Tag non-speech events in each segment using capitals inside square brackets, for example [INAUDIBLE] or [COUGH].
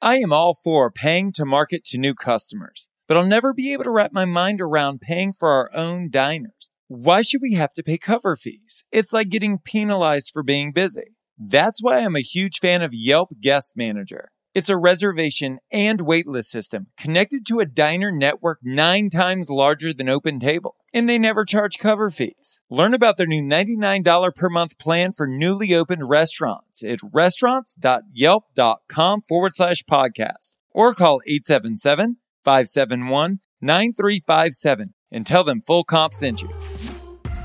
I am all for paying to market to new customers, but I'll never be able to wrap my mind around paying for our own diners. Why should we have to pay cover fees? It's like getting penalized for being busy. That's why I'm a huge fan of Yelp Guest Manager. It's a reservation and waitlist system connected to a diner network nine times larger than OpenTable. And they never charge cover fees. Learn about their new $99 per month plan for newly opened restaurants at restaurants.yelp.com forward slash podcast or call 877 571 9357 and tell them full comp sent you.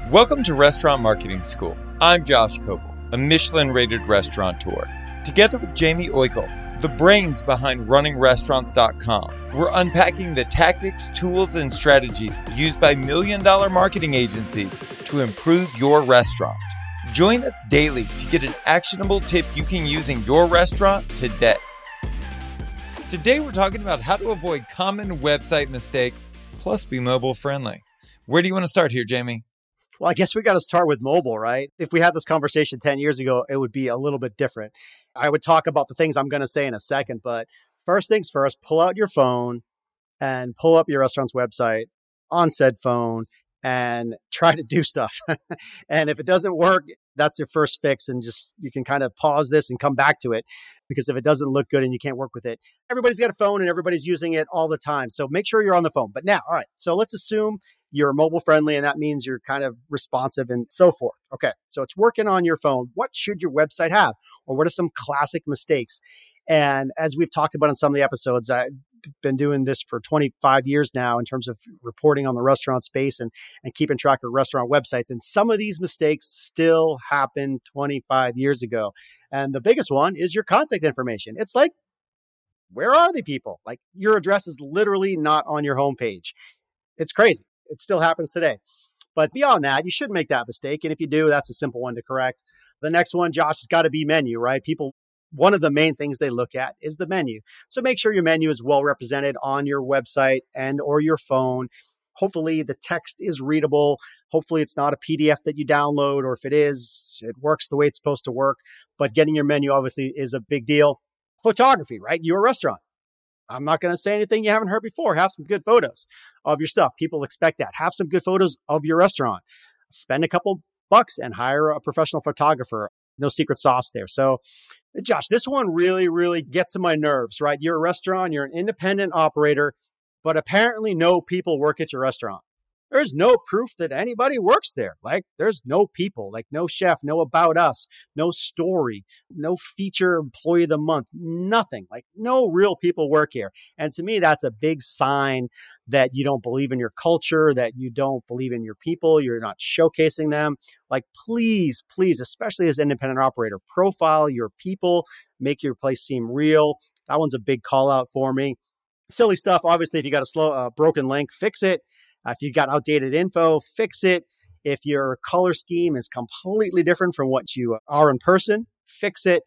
Welcome to Restaurant Marketing School. I'm Josh Kopel, a Michelin rated restaurateur. Together with Jamie Oikle, the brains behind runningrestaurants.com. We're unpacking the tactics, tools, and strategies used by million dollar marketing agencies to improve your restaurant. Join us daily to get an actionable tip you can use in your restaurant today. Today, we're talking about how to avoid common website mistakes plus be mobile friendly. Where do you want to start here, Jamie? Well, I guess we got to start with mobile, right? If we had this conversation 10 years ago, it would be a little bit different. I would talk about the things I'm going to say in a second, but first things first, pull out your phone and pull up your restaurant's website on said phone and try to do stuff. [LAUGHS] and if it doesn't work, that's your first fix. And just you can kind of pause this and come back to it because if it doesn't look good and you can't work with it, everybody's got a phone and everybody's using it all the time. So make sure you're on the phone. But now, all right, so let's assume you're mobile friendly and that means you're kind of responsive and so forth. Okay. So it's working on your phone. What should your website have? Or what are some classic mistakes? And as we've talked about in some of the episodes, I've been doing this for 25 years now in terms of reporting on the restaurant space and, and keeping track of restaurant websites. And some of these mistakes still happened 25 years ago. And the biggest one is your contact information. It's like, where are the people? Like your address is literally not on your homepage. It's crazy it still happens today. But beyond that, you shouldn't make that mistake. And if you do, that's a simple one to correct. The next one, Josh, has got to be menu, right? People, one of the main things they look at is the menu. So make sure your menu is well represented on your website and or your phone. Hopefully the text is readable. Hopefully it's not a PDF that you download, or if it is, it works the way it's supposed to work. But getting your menu obviously is a big deal. Photography, right? Your restaurant. I'm not going to say anything you haven't heard before. Have some good photos of your stuff. People expect that. Have some good photos of your restaurant. Spend a couple bucks and hire a professional photographer. No secret sauce there. So, Josh, this one really, really gets to my nerves, right? You're a restaurant, you're an independent operator, but apparently no people work at your restaurant there's no proof that anybody works there. Like there's no people, like no chef, no about us, no story, no feature employee of the month, nothing. Like no real people work here. And to me, that's a big sign that you don't believe in your culture, that you don't believe in your people, you're not showcasing them. Like please, please, especially as independent operator, profile your people, make your place seem real. That one's a big call out for me. Silly stuff. Obviously, if you got a slow, uh, broken link, fix it uh, if you've got outdated info, fix it. If your color scheme is completely different from what you are in person, fix it.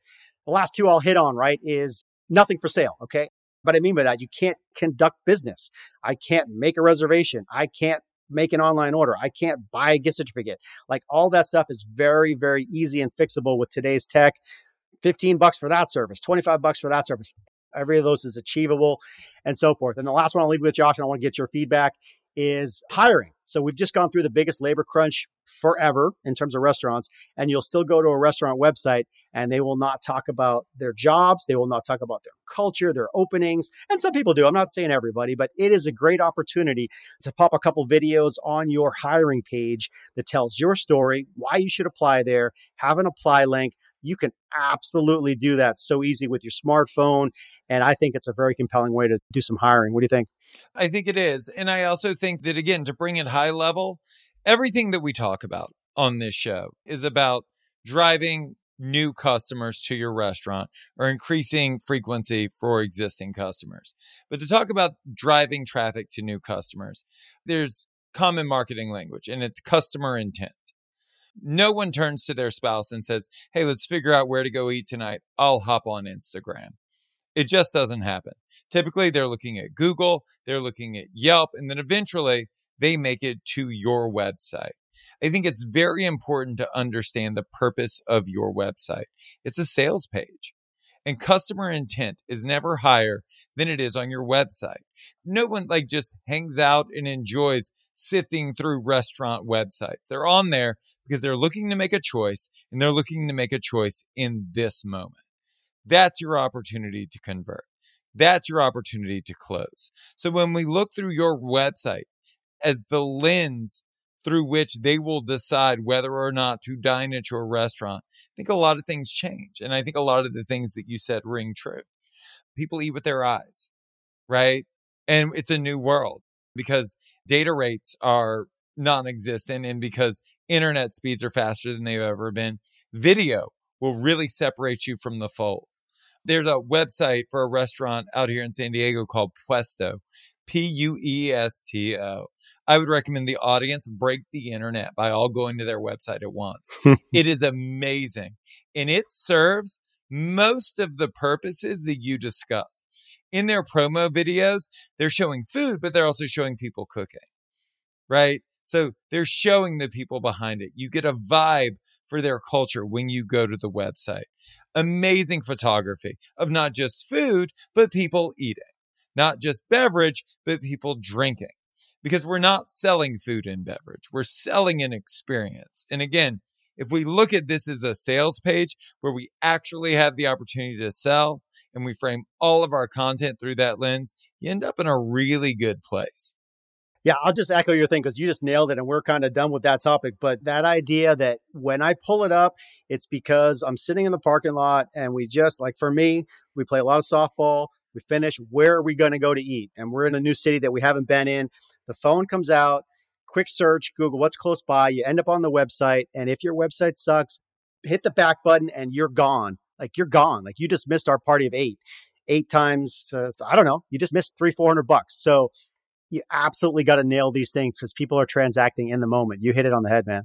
The last two I'll hit on, right, is nothing for sale. Okay. But I mean by that, you can't conduct business. I can't make a reservation. I can't make an online order. I can't buy a gift certificate. Like all that stuff is very, very easy and fixable with today's tech. 15 bucks for that service, 25 bucks for that service. Every of those is achievable and so forth. And the last one I'll leave with Josh, and I want to get your feedback is hiring. So we've just gone through the biggest labor crunch forever in terms of restaurants, and you'll still go to a restaurant website and they will not talk about their jobs. They will not talk about their culture, their openings. And some people do. I'm not saying everybody, but it is a great opportunity to pop a couple videos on your hiring page that tells your story, why you should apply there, have an apply link, you can absolutely do that so easy with your smartphone. And I think it's a very compelling way to do some hiring. What do you think? I think it is. And I also think that, again, to bring it high level, everything that we talk about on this show is about driving new customers to your restaurant or increasing frequency for existing customers. But to talk about driving traffic to new customers, there's common marketing language and it's customer intent. No one turns to their spouse and says, Hey, let's figure out where to go eat tonight. I'll hop on Instagram. It just doesn't happen. Typically, they're looking at Google, they're looking at Yelp, and then eventually they make it to your website. I think it's very important to understand the purpose of your website. It's a sales page. And customer intent is never higher than it is on your website. No one like just hangs out and enjoys sifting through restaurant websites. They're on there because they're looking to make a choice and they're looking to make a choice in this moment. That's your opportunity to convert. That's your opportunity to close. So when we look through your website as the lens through which they will decide whether or not to dine at your restaurant, I think a lot of things change. And I think a lot of the things that you said ring true. People eat with their eyes, right? And it's a new world because data rates are non existent and because internet speeds are faster than they've ever been. Video will really separate you from the fold. There's a website for a restaurant out here in San Diego called Puesto, P U E S T O. I would recommend the audience break the internet by all going to their website at once. [LAUGHS] it is amazing. And it serves most of the purposes that you discussed. In their promo videos, they're showing food, but they're also showing people cooking, right? So they're showing the people behind it. You get a vibe for their culture when you go to the website. Amazing photography of not just food, but people eating not just beverage, but people drinking. Because we're not selling food and beverage, we're selling an experience. And again, if we look at this as a sales page where we actually have the opportunity to sell and we frame all of our content through that lens, you end up in a really good place. Yeah, I'll just echo your thing because you just nailed it and we're kind of done with that topic. But that idea that when I pull it up, it's because I'm sitting in the parking lot and we just, like for me, we play a lot of softball. We finish. Where are we going to go to eat? And we're in a new city that we haven't been in. The phone comes out, quick search, Google what's close by. You end up on the website. And if your website sucks, hit the back button and you're gone. Like you're gone. Like you just missed our party of eight, eight times. Uh, I don't know. You just missed three, 400 bucks. So you absolutely got to nail these things because people are transacting in the moment. You hit it on the head, man.